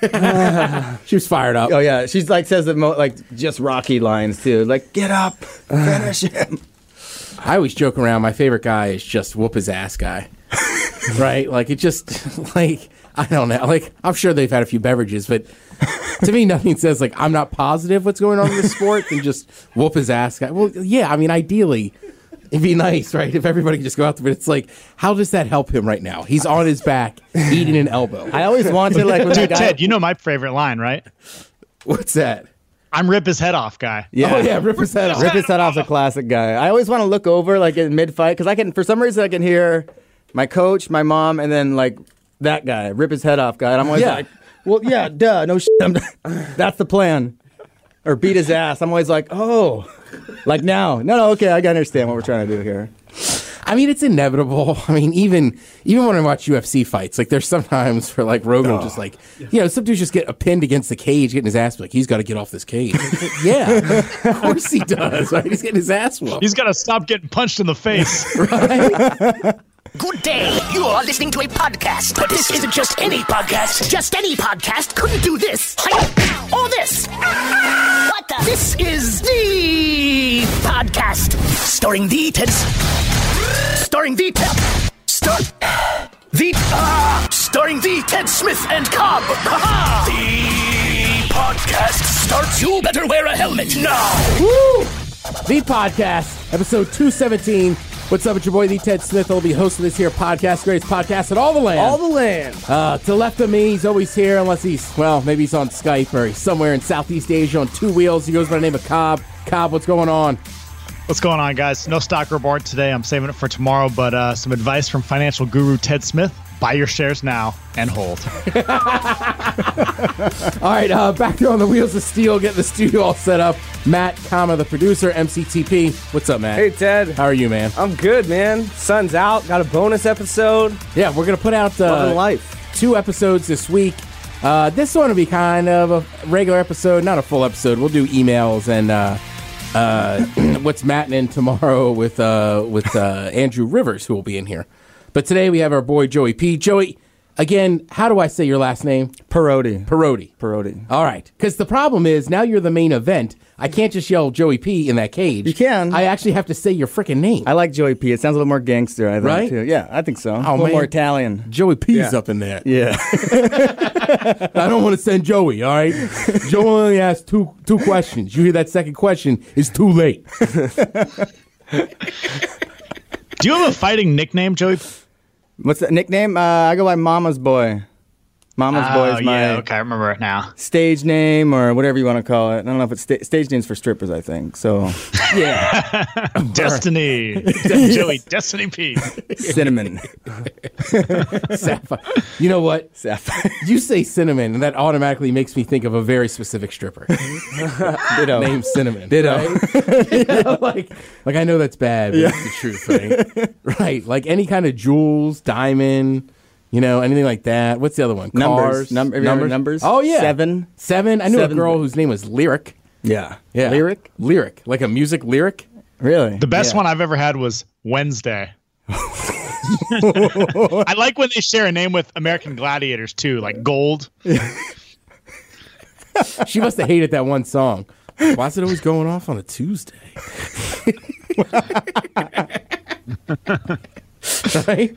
she was fired up. Oh yeah, she's like says the mo- like just Rocky lines too. Like get up, finish him. I always joke around. My favorite guy is just whoop his ass guy. right? Like it just like I don't know. Like I'm sure they've had a few beverages, but to me, nothing says like I'm not positive what's going on in this sport than just whoop his ass guy. Well, yeah. I mean, ideally, it'd be nice, right? If everybody could just go out there, but it's like, how does that help him right now? He's on his back eating an elbow. I always wanted like when Dude, guy, Ted, you know my favorite line, right? What's that? I'm rip his head off, guy. yeah. Oh yeah, rip his head off. Rip his head off's a classic guy. I always want to look over like in mid fight because I can for some reason I can hear my coach, my mom, and then like that guy rip his head off guy. And I'm always Yeah. like, well, yeah, duh, no shit. I'm- That's the plan. Or beat his ass. I'm always like, oh, like now. No, no, okay, I can understand what we're trying to do here. I mean, it's inevitable. I mean, even even when I watch UFC fights, like there's sometimes where like Rogan will just oh. like, you know, some dudes just get pinned against the cage, getting his ass like he's got to get off this cage. yeah, of course he does. Right? He's getting his ass whooped. He's got to stop getting punched in the face. Right. Good day. You are listening to a podcast, but this isn't just any podcast. Just any podcast couldn't do this. Or this. What the? This is the podcast. Starring the Ted. Starring the Ted. Star. The. Uh, starring the Ted Smith and Cobb. Ha-ha. The podcast starts. You better wear a helmet now. Woo! The podcast, episode 217. What's up? It's your boy, the Ted Smith. I'll be hosting this here podcast, greatest podcast in all the land. All the land. Uh, to the left of me, he's always here, unless he's, well, maybe he's on Skype or he's somewhere in Southeast Asia on two wheels. He goes by the name of Cobb. Cobb, what's going on? What's going on, guys? No stock report today. I'm saving it for tomorrow, but uh, some advice from financial guru Ted Smith. Buy your shares now and hold. All right, uh, back here on the wheels of steel, getting the studio all set up. Matt, comma, the producer, MCTP. What's up, Matt? Hey Ted, How are you, man? I'm good, man. Sun's out. Got a bonus episode. Yeah, we're gonna put out Loving uh, life. two episodes this week. Uh, this one will be kind of a regular episode, not a full episode. We'll do emails and uh, uh, what's Matt in tomorrow with uh, with uh, Andrew Rivers, who will be in here. But today we have our boy Joey P. Joey, again, how do I say your last name? Pierotti. Pierotti. Pierotti. All right, because the problem is now you're the main event. I can't just yell Joey P in that cage. You can. I actually have to say your freaking name. I like Joey P. It sounds a little more gangster, I think. Right? Too. Yeah, I think so. Oh, a Oh, little man. more Italian. Joey P's Yeah. up in there. Yeah. I don't want to send Joey. All right, Joey only asked two two questions. You hear that second question? It's too late. Do you have a fighting nickname, Joey? What's the nickname? Uh, I go by Mama's Boy. Mama's Boy Oh, is my yeah, okay, I remember it now. stage name or whatever you want to call it. I don't know if it's sta- stage names for strippers, I think. So, Yeah, Destiny. Joey, Destiny P. cinnamon. Sapphire. You know what? Sapphire. You say cinnamon, and that automatically makes me think of a very specific stripper Ditto. named Cinnamon. Ditto. right? You like, like I know that's bad, but it's the truth, right? right. Like any kind of jewels, diamond, you know, anything like that. What's the other one? Numbers. Cars, Num- have you heard of numbers? Oh yeah, Seven. Seven. I knew Seven. a girl whose name was Lyric. Yeah. Yeah, Lyric? lyric, like a music lyric. Really? The best Yeah. one I've ever had was Wednesday. I like when they share a name with American Gladiators too, like Gold. She must have hated that one song. Why is it always going off on a Tuesday? right?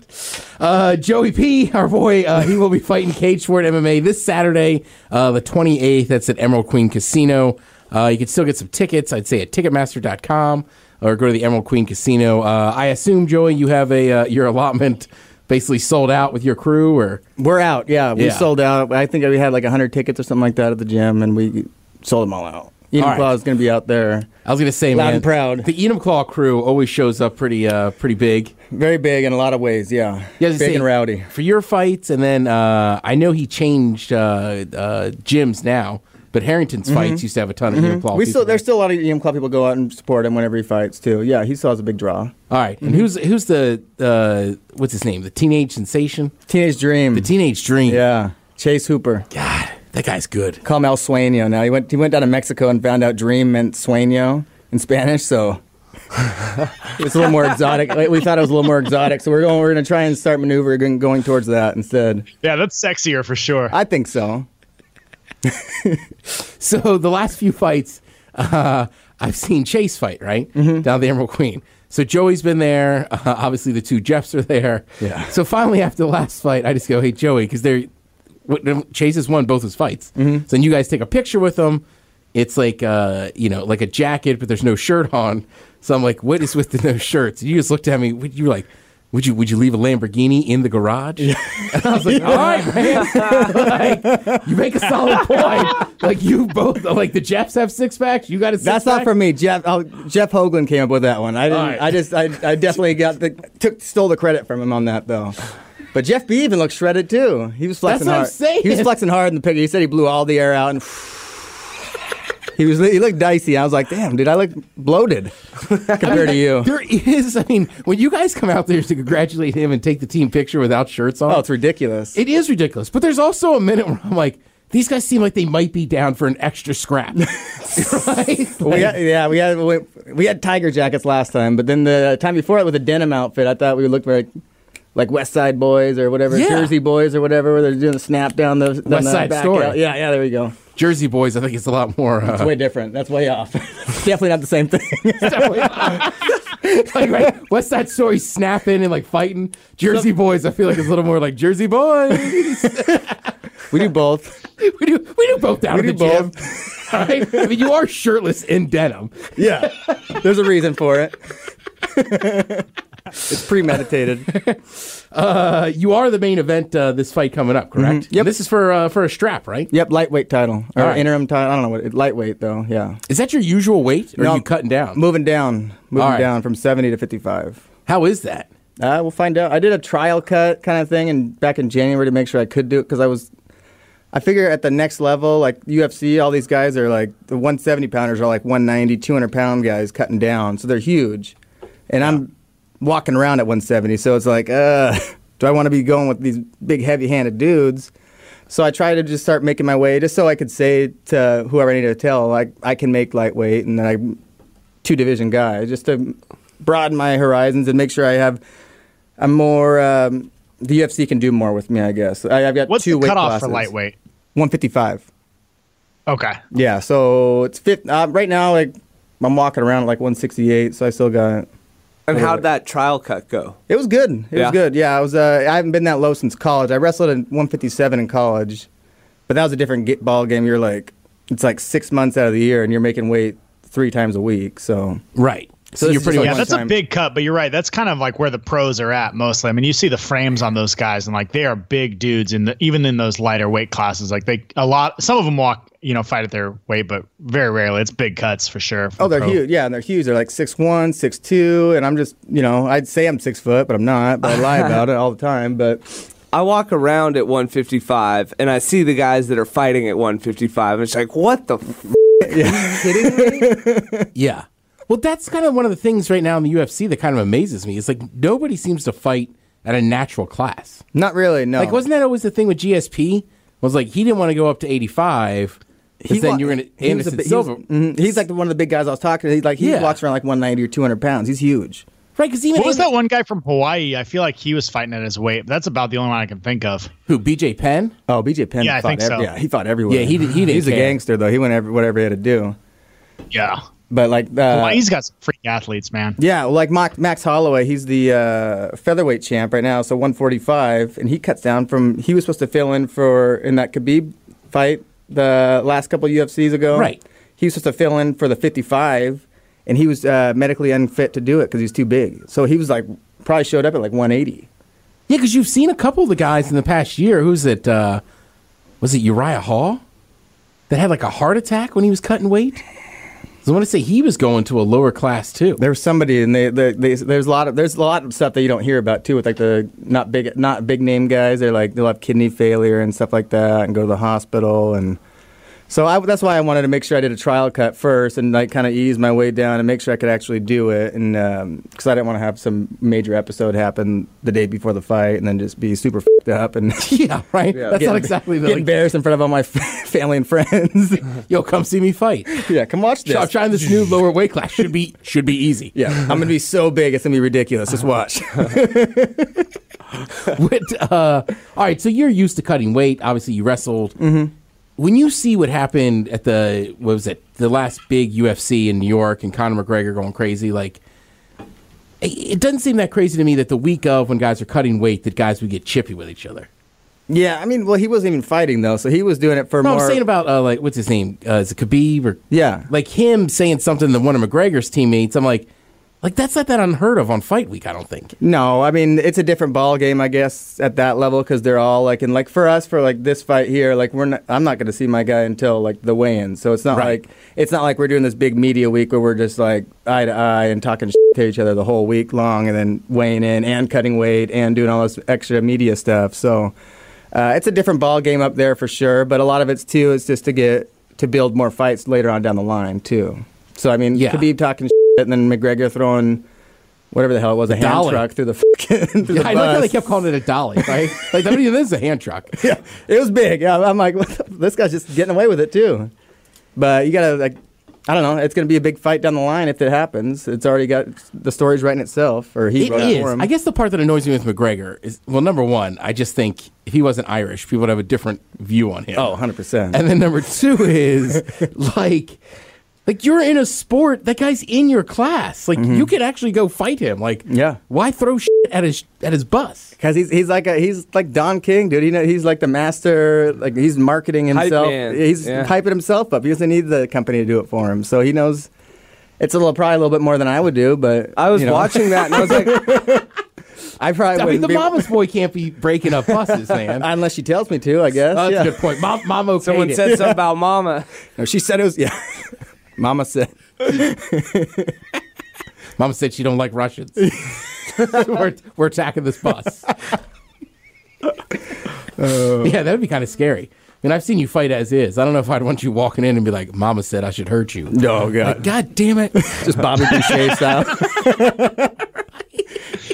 Uh, Joey P, our boy, uh, he will be fighting Cage Sport MMA this Saturday, uh, the 28th. That's at Emerald Queen Casino. Uh, you can still get some tickets, I'd say, at Ticketmaster.com or go to the Emerald Queen Casino. Uh, I assume, Joey, you have a uh, your allotment basically sold out with your crew, or We're out. Yeah, we Yeah. sold out. I think we had like 100 tickets or something like that at the gym, and we sold them all out. All right. Claw is going to be out there. I was going to say, Loud man, and proud. The Enumclaw crew always shows up pretty, uh, pretty big. Very big in a lot of ways, yeah. Yeah, big gonna and rowdy. for your fights, and then uh, I know he changed uh, uh, gyms now, but Harrington's fights used to have a ton of Enumclaw. Mm-hmm. We still people. there's still a lot of Enumclaw people go out and support him whenever he fights too. Yeah, he still has a big draw. all right. Mm-hmm. And who's who's the uh, what's his name? The teenage sensation, Teenage Dream. the teenage dream. yeah, Chase Hooper. God, that guy's good. Call him El Sueño now. He went he went down to Mexico and found out Dream meant Sueño in Spanish, so it's a little more exotic. We thought it was a little more exotic, so we're going we're going to try and start maneuvering going, going towards that instead. Yeah, that's sexier for sure. I think so. so the last few fights, uh, I've seen Chase fight right Mm-hmm. down the Emerald Queen. So Joey's been there. Uh, obviously, the two Jeffs are there. Yeah. So finally, after the last fight, I just go, "Hey, Joey," because they're what- Chase has won both his fights. Mm-hmm. So then you guys take a picture with them. It's like uh, you know, like a jacket, but there's no shirt on. So I'm like, "What is with the no shirts?" You just looked at me. You were like. Would you would you leave a Lamborghini in the garage? And I was like, all right, man. like, you make a solid point. Like you both, like the Jeffs have six packs. You got a six That's not for me. Jeff oh, Jeff Hougland came up with that one. I didn't. Right. I just. I, I definitely got the took stole the credit from him on that though. But Jeff B even looked shredded too. He was flexing what I'm hard. saying. He was flexing hard in the picture. He said he blew all the air out and. He was. He looked dicey. I was like, "Damn, dude, I look bloated compared to you." There is, I mean, when you guys come out there to congratulate him and take the team picture without shirts on, Oh, it's ridiculous. it is ridiculous. But there's also a minute where I'm like, these guys seem like they might be down for an extra scrap, right? we had, yeah, we had we, we had tiger jackets last time, but then the time before it with a denim outfit, I thought we looked very like West Side Boys or whatever, Yeah. Jersey Boys or whatever, where they're doing the snap down the down West the Side back Story. out. Yeah, yeah, there we go. Jersey boys, I think it's a lot more. It's Uh, way different. That's way off. Definitely not the same thing. definitely not. like right, West Side Story snapping and like fighting. Jersey boys, I feel like it's a little more like Jersey boys. we do both. we do we do both down We at the do gym. both. Right? I mean, you are shirtless in denim. Yeah, there's a reason for it. it's premeditated. Uh, you are the main event uh, this fight coming up, correct? Yep. This is for uh, for a strap, right? Yep, lightweight title or right. interim title. I don't know what it, lightweight though. Yeah, Is that your usual weight, or No, are you cutting down? moving down, moving right. down from 70 to 55. How is that? Uh, we'll find out. I did a trial cut kind of thing, and back in January to make sure I could do it because I was. I figure at the next level, like UFC, all these guys are like the 170 pounders are like 190, 200 pound guys cutting down, so they're huge, and I'm walking around at 170, so it's like, uh, do I want to be going with these big, heavy-handed dudes? So I try to just start making my way, just so I could say to whoever I need to tell, like I can make lightweight, and then I'm two division guy, just to broaden my horizons and make sure I have a more. Um, the UFC can do more with me, I guess. I, I've got What's two the weight cutoff classes. for lightweight? 155. Okay. Yeah, so it's fit. Uh, right now, like I'm walking around at like 168, so I still got. And how'd that trial cut go? It was good. It Yeah. was good. Yeah, I was. Uh, I haven't been that low since college. I wrestled at 157 in college, but that was a different get ball game. You're like, it's like six months out of the year, and you're making weight three times a week. So Right. So, this you're pretty Yeah, much one that's a big cut, but you're right. That's kind of like where the pros are at mostly. I mean, you see the frames on those guys, and like they are big dudes, in the even in those lighter weight classes. Like they a lot, some of them walk, you know, fight at their weight, but very rarely. It's big cuts for sure. for Oh, they're pro. huge. Yeah, and they're huge. They're like six one, six two, and I'm just, you know, I'd say I'm six foot, but I'm not. But I lie about it all the time. But I walk around at 155 and I see the guys that are fighting at 155. And it's like, what the f- Yeah. Well, that's kind of one of the things right now in the UFC that kind of amazes me. Is like nobody seems to fight at a natural class. not really. No. Like, wasn't that always the thing with GSP? Was like he didn't want to go up to 85 because then wa- you were going to he was a Anderson bi- he was- Silva, mhm. He's like the, one of the big guys I was talking to. He like he Yeah. walks around like 190 or 200 pounds. He's huge. right? Because even What was that one guy from Hawaii? I feel like he was fighting at his weight. That's about the only one I can think of. who BJ Penn? Oh, BJ Penn. Yeah, I fought think so. Yeah, he fought everywhere. Yeah, he did- he didn't He's a gangster though. He went every, whatever he had to do. Yeah, But like, uh, Hawaii's got some freak athletes, man. Yeah, like Max, Max Holloway, he's the uh, featherweight champ right now, so 145, and he cuts down from. He was supposed to fill in for in that Khabib fight the last couple UFCs ago. Right. He was supposed to fill in for the 55, and he was uh, medically unfit to do it because he's too big. So he was like probably showed up at like 180. Yeah, because you've seen a couple of the guys in the past year. Who's it? Uh, was it Uriah Hall that had like a heart attack when he was cutting weight? I want to say he was going to a lower class too. There was somebody, and they, they, they there's a lot of there's a lot of stuff that you don't hear about too, with like the not big not big name guys. They're like they'll have kidney failure and stuff like that, and go to the hospital, and so I, that's why I wanted to make sure I did a trial cut first, and like kind of ease my way down and make sure I could actually do it, and because I didn't want to have some major episode happen the day before the fight, and then just be super fed up and yeah, right. That's get- not exactly the get like, embarrassed in front of all my family and friends. yo, come see me fight. yeah, come watch this. I'm trying this new lower weight class. Should be should be easy. yeah, I'm gonna be so big, it's gonna be ridiculous. Just watch. What, uh, all right, so you're used to cutting weight. Obviously, you wrestled. Mm-hmm. When you see what happened at the what was it the last big UFC in New York and Conor McGregor going crazy, like it, doesn't seem that crazy to me that the week of when guys are cutting weight that guys would get chippy with each other. Yeah, I mean, well, he wasn't even fighting though, so he was doing it for No, more. I'm saying about uh, like what's his name? Uh, is it Khabib or Yeah. Like him saying something to one of McGregor's teammates. I'm like, like that's not that unheard of on fight week. I don't think. No, I mean it's a different ball game, I guess, at that level because they're all like, and like for us, for like this fight here, like we're not, I'm not going to see my guy until like the weigh-in, so it's not Right. like it's not like we're doing this big media week where we're just like eye to eye and talking to each other the whole week long, and then weighing in and cutting weight and doing all this extra media stuff. So uh, it's a different ball game up there for sure, but a lot of it's too is just to get to build more fights later on down the line too. So I mean, Yeah. Khabib talking and then McGregor throwing. Whatever the hell it was, a hand dolly. truck through the fucking through the I like how they kept calling it a dolly, right? like that even is a hand truck. Yeah, it was big. Yeah, I'm like, what the, this guy's just getting away with it too. But you gotta like, I don't know. It's gonna be a big fight down the line if it happens. It's already got the story's writing itself, or he It wrote it for is. him. I guess the part that annoys me with McGregor is well, number one, I just think if he wasn't Irish, people would have a different view on him. Oh, 100 percent. And then number two is like, like you're in a sport. That guy's in your class. Like you could actually go fight him. Like, Mm-hmm. Yeah. why throw shit at his at his bus? Because he's he's like a, he's like Don King, dude. He know, he's like the master. Like he's marketing Hype himself. man. He's Yeah. hyping himself up. He doesn't need the company to do it for him. So he knows. It's a little probably a little bit more than I would do, but I was you know, watching that and I was like, I probably I mean, the be, mama's boy can't be breaking up buses, man. unless she tells me to. I guess. Oh, that's yeah. a good point. Mom, mom okayed someone it. said something about mama. No, she said it was yeah. Mama said. Mama said she don't like Russians. we're, we're attacking this bus. Oh. yeah, that would be kind of scary. I mean, I've seen you fight as is. I don't know if I'd want you walking in and be like, "Mama said I should hurt you." Oh god. Like, God damn it! Just Bobby Boucher style.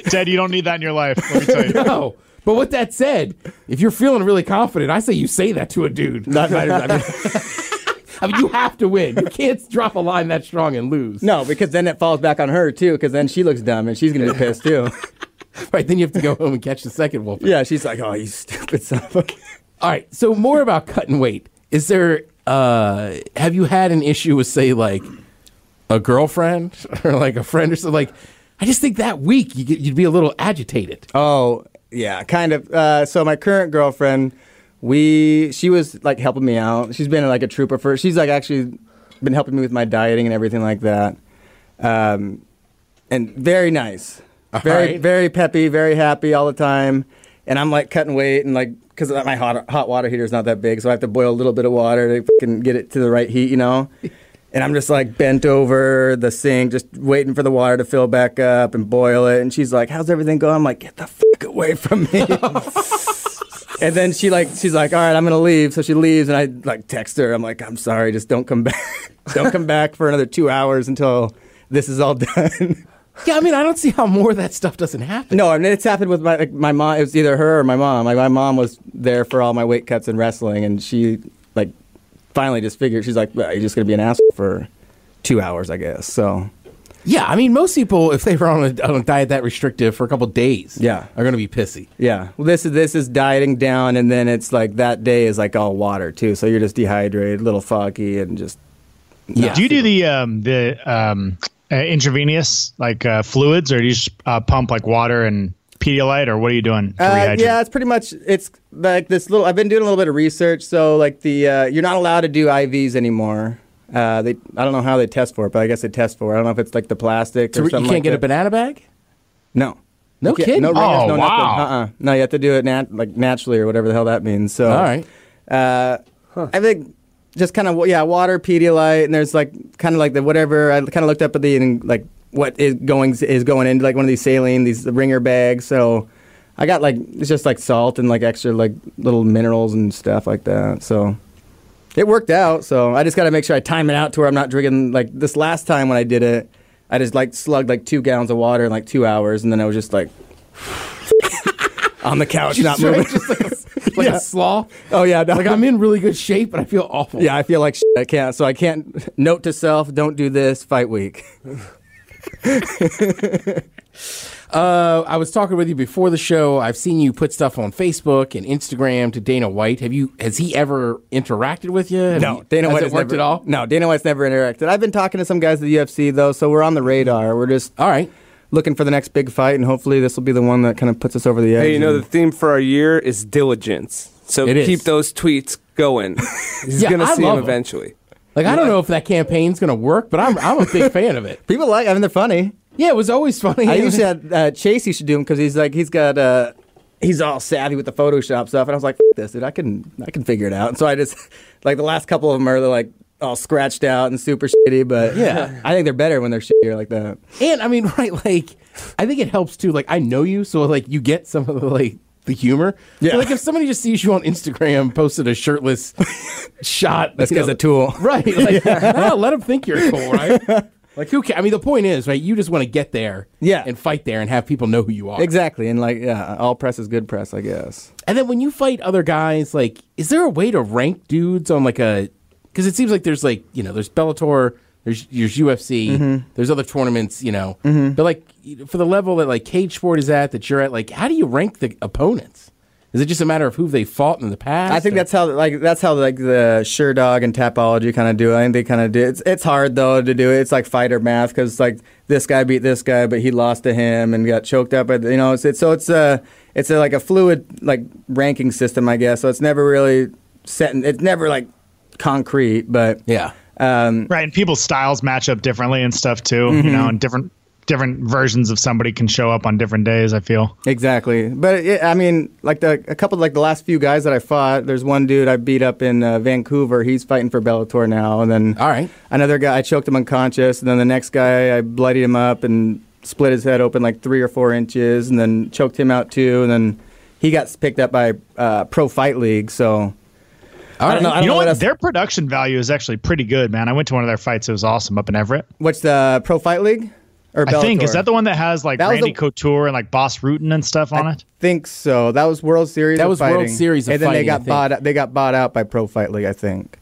Ted, you don't need that in your life. Let me tell you. no. But with that said, if you're feeling really confident, I say you say that to a dude. Not my, I mean, I mean, you have to win. You can't drop a line that strong and lose. no, because then it falls back on her too. Because then she looks dumb and she's gonna be pissed too. Right, then you have to go home and catch the second wolf. Yeah, she's like, "Oh, you stupid son of a." All right. So more about cutting weight. Is there? uh Have you had an issue with, say, like a girlfriend or like a friend or something? Like, I just think that week you you'd be a little agitated. Oh, yeah, kind of. Uh, so my current girlfriend, we she was like helping me out. She's been like a trooper for. She's like actually been helping me with my dieting and everything like that. Um, and very nice, very right. very peppy, very happy all the time. And I'm like cutting weight and like because my hot hot water heater is not that big, so I have to boil a little bit of water to fucking get it to the right heat, you know. And I'm just like bent over the sink, just waiting for the water to fill back up and boil it. And she's like, "How's everything going?" I'm like, "Get the fuck away from me." and then she like, she's like, "All right, I'm gonna leave." So she leaves, and I like text her. I'm like, "I'm sorry, just don't come back. don't come back for another two hours until this is all done." Yeah, I mean, I don't see how more of that stuff doesn't happen. no, I mean it's happened with my like, my mom. It was either her or my mom. Like my mom was there for all my weight cuts and wrestling, and she like finally just figured she's like, well, "You're just gonna be an asshole for two hours, I guess." So. Yeah, I mean, most people, if they were on a, on a diet that restrictive for a couple days, Yeah. are going to be pissy. Yeah. Well, this is this is dieting down, and then it's like that day is like all water too. So you're just dehydrated, a little foggy, and just Yeah. Do you do the um, the um, uh, intravenous like uh, fluids, or do you just uh, pump like water and Pedialyte, or what are you doing to Uh, rehydrate? yeah, it's pretty much it's like this little. I've been doing a little bit of research. So like the uh, you're not allowed to do IVs anymore. Uh, they I don't know how they test for it, but I guess they test for it. I don't know if it's like the plastic So or you can't like get a banana bag? No. No You kidding? No rings, Oh, no nothing. wow. Uh-uh. No, you have to do it nat- like naturally or whatever the hell that means. So All right. Uh, I think just kind of yeah, water, Pedialyte, and there's like kind of like the whatever. I kind of looked up at the like what is going is going into like one of these saline these ringer bags. So I got like it's just like salt and like extra like little minerals and stuff like that. So it worked out. So I just got to make sure I time it out to where I'm not drinking like this last time when I did it. I just like slugged like two gallons of water in like two hours, and then I was just like on the couch, not moving. just like, a, like Yeah. a sloth. Oh yeah, no. Like I'm in really good shape, but I feel awful. Yeah, I feel like shit. I can't. So I can't. Note to self: don't do this. Fight week. Uh, I was talking with you before the show. I've seen you put stuff on Facebook and Instagram to Dana White. Have you? Has he ever interacted with you? Have No, you- Dana has White it has worked never, at all. No, Dana White's never interacted. I've been talking to some guys at the UFC though, so we're on the radar. We're just All right. looking for the next big fight, and hopefully this will be the one that kind of puts us over the edge. Hey, you know the theme for our year is diligence. So It is. keep those tweets going. He's Yeah, gonna I see love him 'em. eventually. Like I don't know if that campaign's going to work, but I'm I'm a big fan of it. people like. I mean, they're funny. Yeah, it was always funny. I usually had uh, Chase used to do them because he's like he's got uh, he's all savvy with the Photoshop stuff, and I was like, F- this dude, I can I can figure it out. And so I just like the last couple of them are like all scratched out and super shitty, but Yeah. I think they're better when they're shittier like that. And I mean, right, like I think it helps too. Like I know you, so like you get some of the like the humor. Yeah. But, like if somebody just sees you on Instagram posted a shirtless shot, That's because a tool. right? Like no, let them think you're cool, right? Like who? Ca- I mean, the point is, right? You just want to get there, Yeah. and fight there, and have people know who you are. Exactly, and like yeah, all press is good press, I guess. And then when you fight other guys, like, is there a way to rank dudes on like a? Because it seems like there's like you know there's Bellator, there's there's UFC, Mm-hmm. there's other tournaments, you know. But like for the level that like cage sport is at, that you're at, like, how do you rank the opponents? Is it just a matter of who they fought in the past? I think or- that's how like that's how like the Sherdog and Tapology kind of do it. I think they kind of do. It's it's hard though to do it. It's like fighter math because like this guy beat this guy, but he lost to him and got choked up. But you know, it's, it's so it's a it's a, like a fluid like ranking system, I guess. So it's never really set. In, it's never like concrete, but yeah. um, Right, and people's styles match up differently and stuff too. Mm-hmm. You know, and different different versions of somebody can show up on different days. I feel. Exactly, but yeah, I mean, like the a couple like the last few guys that I fought. There's one dude I beat up in uh, Vancouver. He's fighting for Bellator now, and then All right. another guy I choked him unconscious, and then the next guy I bloodied him up and split his head open like three or four inches, and then choked him out too, and then he got picked up by uh, Pro Fight League. So All I don't know. I don't you know what what? Their production value is actually pretty good, man. I went to one of their fights. It was awesome up in Everett. what's the Pro Fight League or I think is that the one that has like That Randy the- Couture and like Bas Rutten and stuff on it? I it. think so. That was World Series. That of was World. Series of and then fighting, they got bought. They got bought out by Pro Fight League. I think.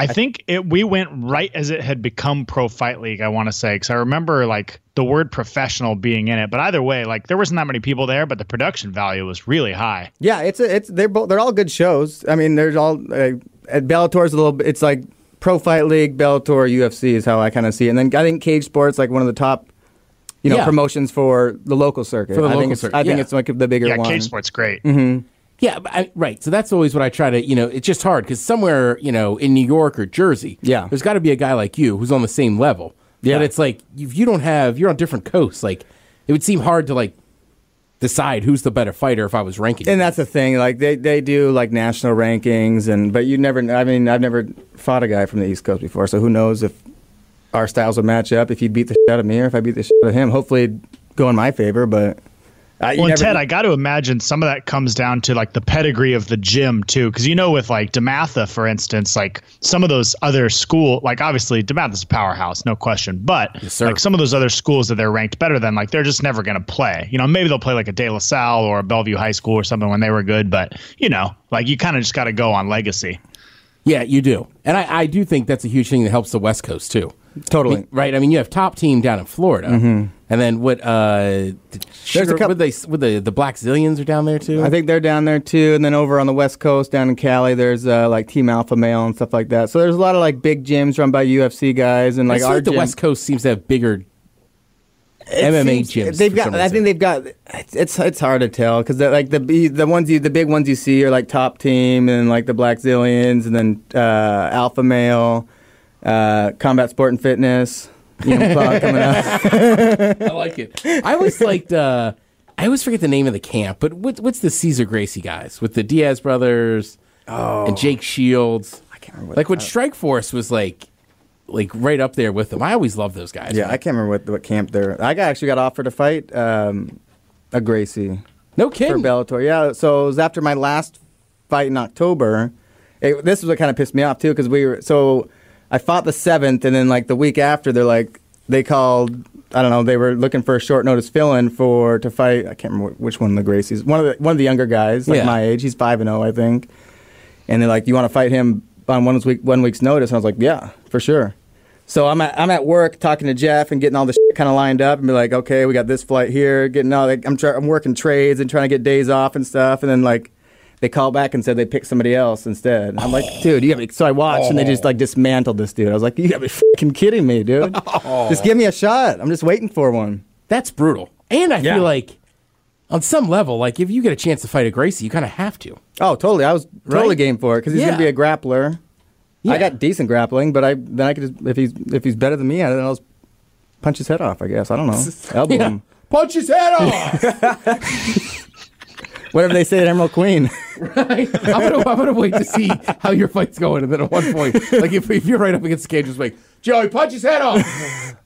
I think it. We went right as it had become Pro Fight League. I want to say because I remember like the word professional being in it. But either way, like there wasn't that many people there, but the production value was really high. Yeah, it's a, it's they're both they're all good shows. I mean, there's all uh, at Bellator's a little. It's like Pro Fight League, Bellator, UFC is how I kind of see it. And then I think Cage Sports like one of the top, you know, Yeah. promotions for the local circuit. For the I local think it's, circuit, I think yeah. it's like the bigger Yeah, one. Cage Sports great. Mm-hmm. Yeah, I, right. So that's always what I try to, you know, it's just hard because somewhere, you know, in New York or Jersey, Yeah. there's got to be a guy like you who's on the same level. Yeah. But it's like if you don't have, you're on different coasts. Like it would seem hard to like decide who's the better fighter if I was ranking. And that's the thing. Like they, they do like national rankings, and but you never. I mean, I've never fought a guy from the East Coast before, so who knows if our styles would match up? If he'd beat the shit out of me, or if I beat the shit out of him. Hopefully, it'd go in my favor. But uh, Well, and never- Ted, I got to imagine some of that comes down to like the pedigree of the gym too, because you know, with like DeMatha, for instance, like some of those other school, like obviously DeMatha's a powerhouse, no question, but sir. like some of those other schools that they're ranked better than, like they're just never going to play. You know, maybe they'll play like a De La Salle or a Bellevue High School or something when they were good, but you know, like you kind of just got to go on legacy. yeah, you do. And I, I do think that's a huge thing that helps the West Coast too. totally. I mean, right? I mean, you have top team down in Florida, and then what? Uh, the sugar, coup- what they what the the Blackzilians are down there too. I think they're down there too, and then over on the West Coast, down in Cali, there's uh, like Team Alpha Male and stuff like that. So there's a lot of like big gyms run by UFC guys, and like our like the gym- West Coast seems to have bigger MMA seems- gyms. They've got. I think they've got. It's it's, it's hard to tell because like the the ones you the big ones you see are like Top Team and like the Blackzilians and then uh, Alpha Male, uh, Combat Sport and Fitness. You know, Claude coming up. I like it. I always liked. Uh, I always forget the name of the camp, but what, what's the Cesar Gracie guys with the Diaz brothers and Jake Shields? I can't remember. What, Like when Strikeforce was like, like right up there with them. I always loved those guys. yeah, man. I can't remember what what camp they're. I got, actually got offered to fight um, a Gracie. no for kidding. Bellator. Yeah, so it was after my last fight in October. It, this is what kind of pissed me off too, because we were so I fought the seventh, and then like the week after, they're like they called. I don't know. They were looking for a short notice fill-in for to fight. I can't remember which one of the Gracies. One of the one of the younger guys, like Yeah. my age. He's five and zero, I think. And they're like, "You want to fight him on one week one week's notice?" And I was like, "Yeah, for sure." So I'm at I'm at work talking to Jeff and getting all the shit kind of lined up and be like, okay, we got this flight here, getting all. Like, I'm try- I'm working trades and trying to get days off and stuff, and then like. They called back and said they picked somebody else instead. I'm like, oh. dude, you me. So I watched and they just like oh. dismantled this dude. I was like, you got to be fucking kidding me, dude. Oh. Just give me a shot. I'm just waiting for one. That's brutal. And I Yeah. feel like, on some level, like if you get a chance to fight a Gracie, you kind of have to. Oh, totally. I was totally Right? game for it because he's Yeah. gonna be a grappler. Yeah. I got decent grappling, but I then I could just if he's if he's better than me, I don't know, just punch his head off. I guess I don't know, elbow him, Punch his head off. whatever they say at Emerald Queen. right? I'm gonna, I'm gonna wait to see how your fight's going, and then at one point, like if, if you're right up against the cage, just like Joey, punch his head off.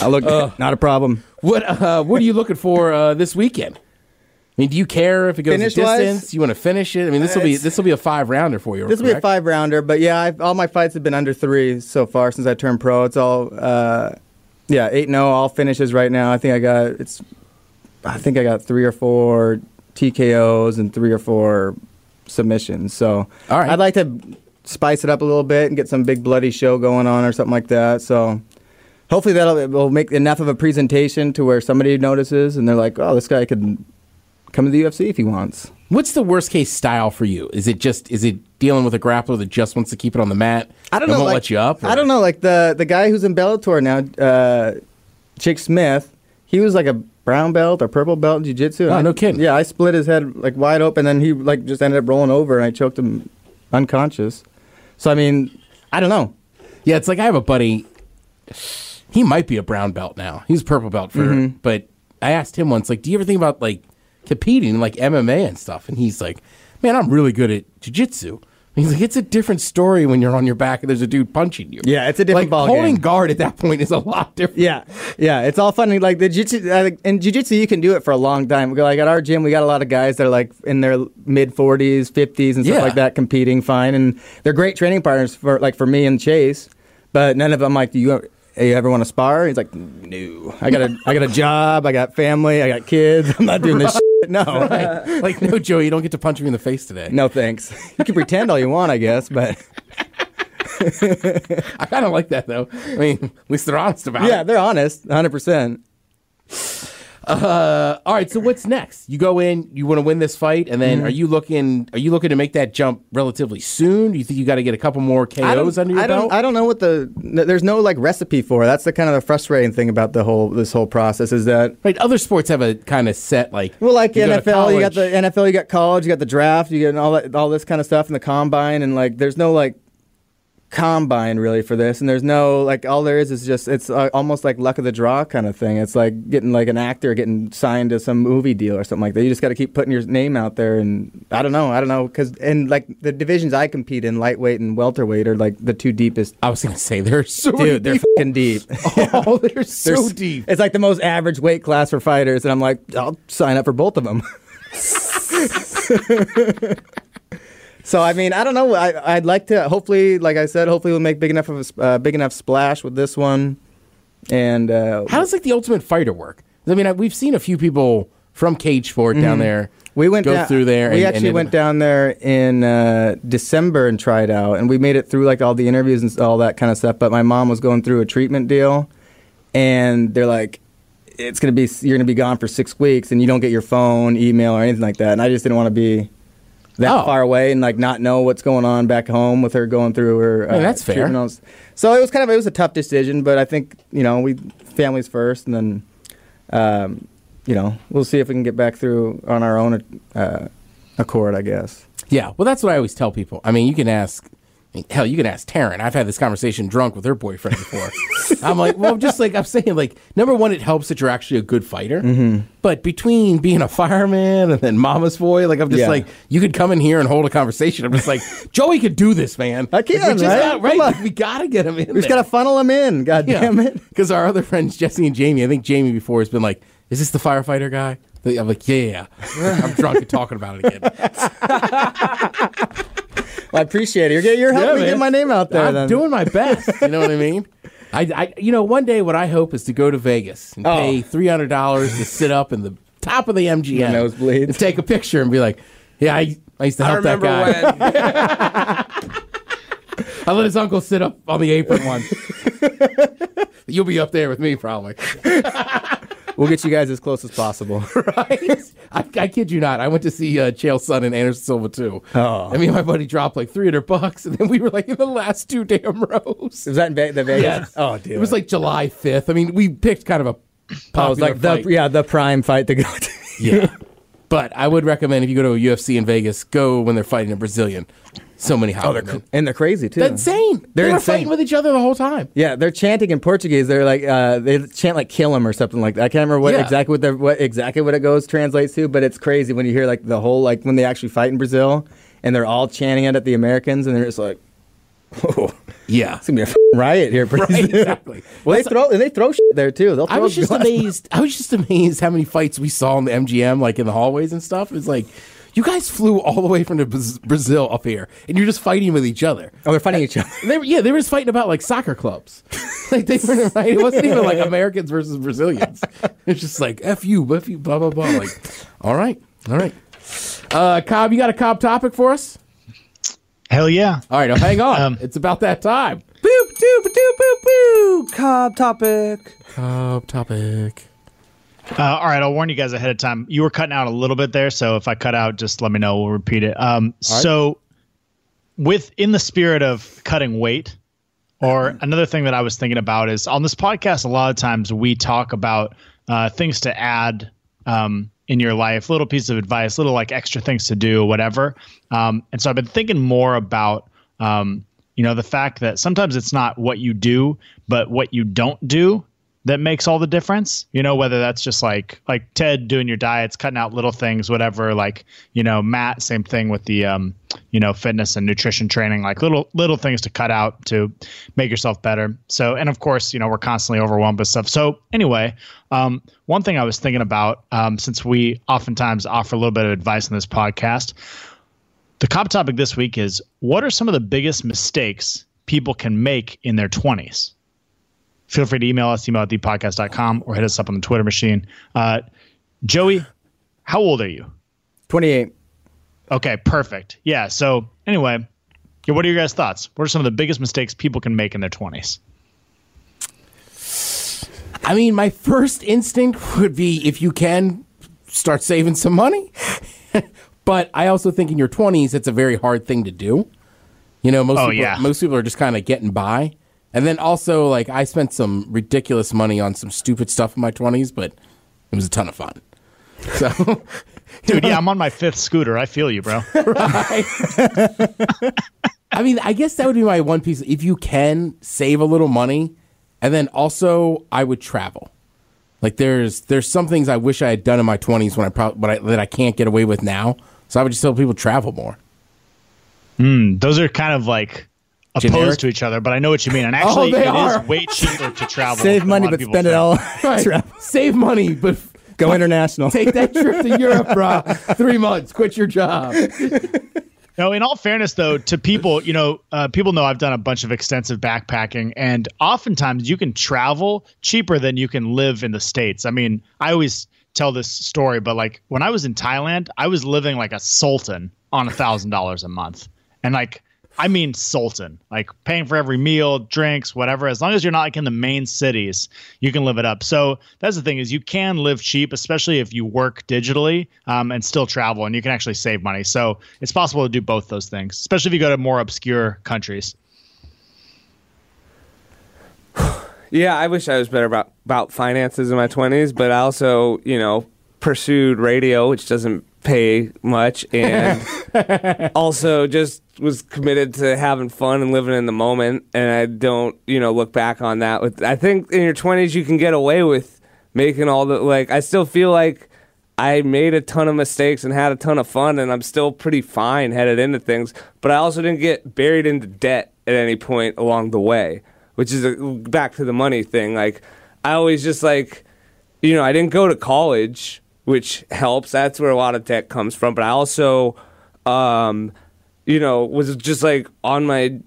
I look not a problem. What uh, What are you looking for uh, this weekend? I mean, do you care if it goes Finish-wise? a distance? You want to finish it? I mean, this will be this will be a five rounder for you. This will be a five rounder, but yeah, I've, all my fights have been under three so far since I turned pro. It's all uh, yeah eight no all finishes right now. I think I got it's I think I got three or four TKOs and three or four submissions. So All right. I'd like to spice it up a little bit and get some big bloody show going on or something like that. So hopefully that'll will make enough of a presentation to where somebody notices and they're like, oh, this guy could come to the UFC if he wants. What's the worst case style for you? Is it just is it dealing with a grappler that just wants to keep it on the mat? I don't and know. Won't like- let you up. I don't know. Like the the guy who's in Bellator now, uh, Chick Smith. He was like a brown belt or purple belt in jiu-jitsu. Oh, I- no kidding. Yeah, I split his head like wide open, and then he like just ended up rolling over, and I choked him unconscious. So I mean, I don't know. Yeah, it's like I have a buddy. He might be a brown belt now. He's a purple belt for. Mm-hmm. But I asked him once, like, do you ever think about like competing, like MMA and stuff? And he's like, man, I'm really good at jujitsu. He's like, it's a different story when you're on your back and there's a dude punching you. Yeah, it's a different like, ball Holding game. guard at that point is a lot different. Yeah, yeah, it's all funny. Like the jiu-jitsu, uh, in jiu-jitsu, you can do it for a long time. Like at our gym, we got a lot of guys that are like in their mid 40s, 50s, and stuff Yeah. like that, competing fine, and they're great training partners for like for me and Chase. But none of them like, you ever, hey, you ever want to spar? He's like, no. I got a, I got a job. I got family. I got kids. I'm not doing this. shit. No, Right. like, no, Joey, you don't get to punch me in the face today. no, thanks. You can pretend all you want, I guess, but I kind of like that though. I mean, at least they're honest about yeah, it. Yeah, they're honest, 100. Uh, all right. So what's next? You go in. You want to win this fight, and then are you looking? Are you looking to make that jump relatively soon? Do you think you got to get a couple more KOs under your I belt? don't, I don't know what the there's no like recipe for. it. That's the kind of the frustrating thing about the whole this whole process is that right. Other sports have a kind of set like. well, like you NFL, you got the NFL, you got college, you got the draft, you get all that, all this kind of stuff in the combine, and like there's no like combine really for this, and there's no like all there is is just it's uh, almost like luck of the draw kind of thing. It's like getting like an actor getting signed to some movie deal or something like that. You just got to keep putting your name out there, and I don't know, I don't know, because and like the divisions I compete in, lightweight and welterweight, are like the two deepest. I was gonna say they're so Dude, they're deep. fucking deep. oh, they're so They're deep. It's like the most average weight class for fighters, and I'm like, I'll sign up for both of them. so I mean, I don't know. I, I'd like to. Hopefully, like I said, hopefully we'll make big enough of a uh, big enough splash with this one. And uh, How does like the Ultimate Fighter work? I mean, I, we've seen a few people from Cage Sport down there. Mm-hmm. we went go down, through there. We and- actually and went down there in uh, December and tried out, and we made it through like all the interviews and all that kind of stuff. But my mom was going through a treatment deal, and they're like, "It's gonna be you're gonna be gone for six weeks, and you don't get your phone, email, or anything like that." And I just didn't want to be that Oh. far away and like not know what's going on back home with her going through her. uh, Yeah, that's fair. I So it was kind of it was a tough decision, but I think you know we families first, and then um, you know we'll see if we can get back through on our own uh, accord, I guess. Yeah, well, that's what I always tell people. I mean, you can ask, hell, you can ask Taryn. I've had this conversation drunk with her boyfriend before. I'm like, well, just like I'm saying, like, number one, it helps that you're actually a good fighter. Mm-hmm. But between being a fireman and then mama's boy, like, I'm just Yeah. like, you could come in here and hold a conversation. I'm just like, Joey could do this, man. I can, Like, we just right? got- right? Come on. Like, we got to get him in. We just gotta funnel him in. God damn it! Because our other friends, Jesse and Jamie, I think Jamie before has been like, is this the firefighter guy? I'm like, yeah, yeah. yeah. I'm drunk and talking about it again. Well, I appreciate it. You're, get- you're helping Yeah, me man. get my name out there. I'm then. doing my best. You know what I mean? I, I, you know, one day what I hope is to go to Vegas and Oh. pay three hundred dollars to sit up in the top of the MGM, nosebleeds. and take a picture and be like, "Yeah, I, I used to I help that guy. when I let his uncle sit up on the apron once. You'll be up there with me probably. We'll get you guys as close as possible. right? I, I kid you not. I went to see uh, Chael Son and Anderson Silva too. Oh. And me and my buddy dropped like 300 bucks, and then we were like in the last two damn rows. Was that in Ve- the Vegas? Yes. Oh, dude. It was like July 5th. I mean, we picked kind of a Oh, it was like fight. the yeah the prime fight to go to. Yeah. but I would recommend if you go to a UFC in Vegas, go when they're fighting a Brazilian. So many Oh, they're Hollywood. cr- and they're crazy too. That's insane. They're they were insane. fighting with each other the whole time. Yeah, they're chanting in Portuguese. They're like uh, they chant like "kill him" or something like that. I can't remember what Yeah. exactly what what exactly what it goes translates to, but it's crazy when you hear like the whole like when they actually fight in Brazil and they're all chanting it at the Americans and they're just like, "Oh, Yeah. it's gonna be a f- riot here." pretty Right, soon." exactly. well, they throw and they throw shit there too. They'll throw I was just amazed. I was just amazed how many fights we saw in the MGM, like in the hallways and stuff. It's like you guys flew all the way from the Braz- Brazil up here, and you're just fighting with each other. Oh, they're fighting each other. They were, yeah, they were just fighting about like soccer clubs. like they were right. It wasn't even like Americans versus Brazilians. It's just like f you, f you, blah blah blah. Like, all right, all right. Uh, Cobb, you got a Cobb topic for us? Hell yeah. All right, now hang on. Um, it's about that time. Boop doop doop boop boop. Cobb topic. Cobb topic. Uh, all right, I'll warn you guys ahead of time. You were cutting out a little bit there, so if I cut out, just let me know. We'll repeat it. Um, So, with in the spirit of cutting weight, or another thing that I was thinking about is on this podcast, a lot of times we talk about uh, things to add um, in your life, little pieces of advice, little like extra things to do, whatever. Um, and so I've been thinking more about. Um, you know the fact that sometimes it's not what you do but what you don't do that makes all the difference you know whether that's just like like ted doing your diets cutting out little things whatever like you know matt same thing with the um you know fitness and nutrition training like little little things to cut out to make yourself better so and of course you know we're constantly overwhelmed with stuff so anyway um one thing i was thinking about um since we oftentimes offer a little bit of advice in this podcast the Cobb topic this week is what are some of the biggest mistakes people can make in their 20s? Feel free to email us, email at thepodcast.com or hit us up on the Twitter machine. Uh, Joey, how old are you? Twenty-eight. Okay, perfect. Yeah. So, anyway, what are your guys' thoughts? What are some of the biggest mistakes people can make in their 20s? I mean, my first instinct would be if you can start saving some money. but I also think in your 20s, it's a very hard thing to do. You know, most Oh, people, yeah. most people are just kind of getting by. And then also, like, I spent some ridiculous money on some stupid stuff in my 20s, but it was a ton of fun. So, Dude, yeah, I'm on my fifth scooter. I feel you, bro. I mean, I guess that would be my one piece. If you can save a little money, and then also I would travel. Like there's there's some things I wish I had done in my 20s when I probably but I, that I can't get away with now. So I would just tell people travel more. Hmm. Those are kind of like opposed Generic? to each other, but I know what you mean. And actually, they it is are. way cheaper to travel. Save money, but people spend it think. all. Right. Save money, but Go international. take that trip to Europe, bro. Three months, quit your job. No, in all fairness, though, to people, you know, uh, people know I've done a bunch of extensive backpacking, and oftentimes you can travel cheaper than you can live in the states. I mean, I always tell this story, but like when I was in Thailand, I was living like a sultan on a thousand dollars a month, and like. I mean, sultan, like paying for every meal, drinks, whatever. As long as you're not like in the main cities, you can live it up. So that's the thing is you can live cheap, especially if you work digitally um, and still travel, and you can actually save money. So it's possible to do both those things, especially if you go to more obscure countries. Yeah, I wish I was better about, about finances in my 20s, but I also, you know, pursued radio, which doesn't pay much, and also just was committed to having fun and living in the moment. And I don't, you know, look back on that with. I think in your 20s you can get away with making all the like. I still feel like I made a ton of mistakes and had a ton of fun, and I'm still pretty fine headed into things. But I also didn't get buried into debt at any point along the way, which is a, back to the money thing. Like I always just like, you know, I didn't go to college, which helps. That's where a lot of tech comes from. But I also, um, you know, was just like on my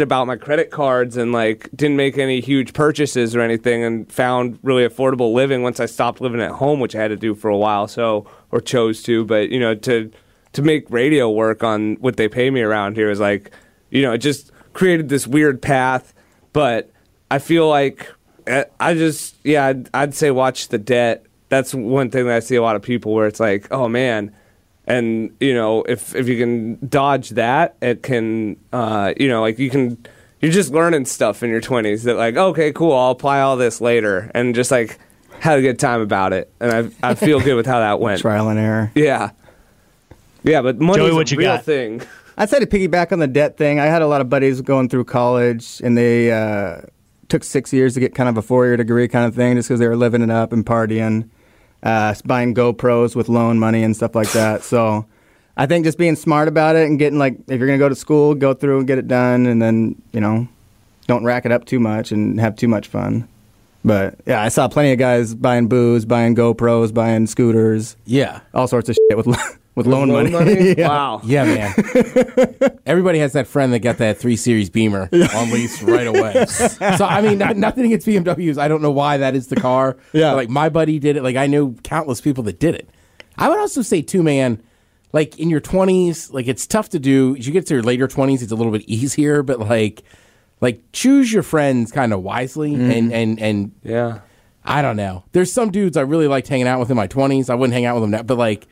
about my credit cards and like didn't make any huge purchases or anything and found really affordable living once I stopped living at home, which I had to do for a while. So or chose to, but you know, to to make radio work on what they pay me around here is like, you know, it just created this weird path. But I feel like I- I just yeah, I'd, I'd say watch the debt. That's one thing that I see a lot of people where it's like, oh man, and you know if if you can dodge that, it can uh, you know like you can you're just learning stuff in your 20s that like okay cool I'll apply all this later and just like had a good time about it and I I feel good with how that went. Trial and error. Yeah, yeah, but money's what a you real got? thing. I'd say to piggyback on the debt thing, I had a lot of buddies going through college and they uh, took six years to get kind of a four year degree kind of thing just because they were living it up and partying, uh, buying GoPros with loan money and stuff like that. So I think just being smart about it and getting like, if you're going to go to school, go through and get it done and then, you know, don't rack it up too much and have too much fun. But yeah, I saw plenty of guys buying booze, buying GoPros, buying scooters, Yeah. all sorts of shit with, lo- with loan, Loan money. Yeah. Wow. Yeah, man. Everybody has that friend that got that three series Beamer on lease right away. so I mean, not, nothing against BMWs. I don't know why that is the car. Yeah. But, like my buddy did it. Like I knew countless people that did it. I would also say too, man. Like in your twenties, like it's tough to do. As you get to your later twenties, it's a little bit easier. But like, like choose your friends kind of wisely mm-hmm. and and and Yeah. I don't know. There's some dudes I really liked hanging out with in my 20s. I wouldn't hang out with them now, but like,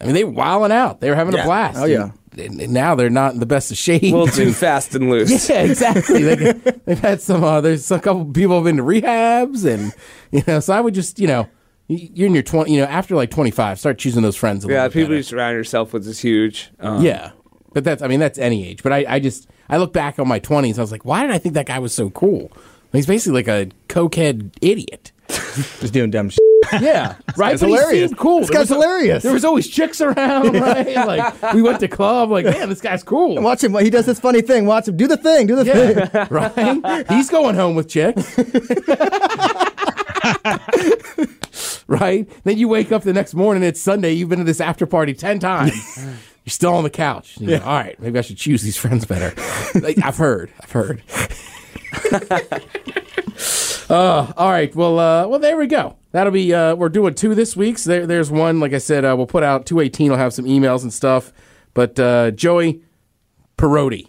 I mean, they were wilding out. They were having a Yeah. blast. Oh, yeah. And, and now they're not in the best of shape. A little too fast and loose. yeah, exactly. they, they've had some. Uh, there's a couple people have been to rehabs, and you know. So I would just, you know, y- you're in your 20. You know, after like 25, start choosing those friends. A Yeah, little bit people better. you surround yourself with is huge. Um, Yeah, but that's. I mean, that's any age. But I, I just, I look back on my 20s. I was like, why did I think that guy was so cool? He's basically like a cokehead idiot. Just doing dumb shit. Yeah, right. he hilarious. cool. This There guy's was hilarious. There was always chicks around, right? Like we went to club. Like, man, this guy's cool. Watch him. He does this funny thing. Watch him do the thing. Do the thing. Right. He's going home with chicks. right. Then you wake up the next morning. It's Sunday. You've been to this after party ten times. You're still on the couch. You go, All right, maybe I should choose these friends better. Like, I've heard. I've heard. Uh, all right. Well, uh, well, there we go. That'll be. Uh, we're doing two this week. So there, there's one. Like I said, uh, we'll put out two eighteen. We'll have some emails and stuff. But uh, Joey Pierotti.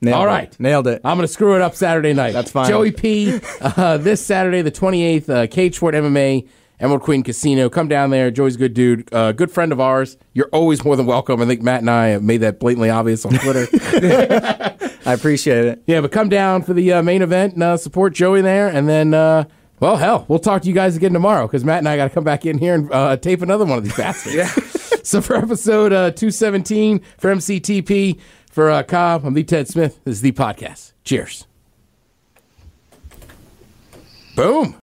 Nailed All it. Nailed it. I'm going to screw it up Saturday night. That's fine. Joey P. Uh, this Saturday, the 28th, uh, CageSport MMA, Emerald Queen Casino. Come down there. Joey's a good dude, uh, good friend of ours. You're always more than welcome. I think Matt and I have made that blatantly obvious on Twitter. I appreciate it. yeah, but come down for the uh, main event and uh, support Joey there. And then, uh, well, hell, we'll talk to you guys again tomorrow because Matt and I got to come back in here and uh, tape another one of these bastards. yeah. so for episode uh, 217 for MCTP, for uh, Cobb, I'm the Ted Smith. This is the podcast. Cheers. Boom.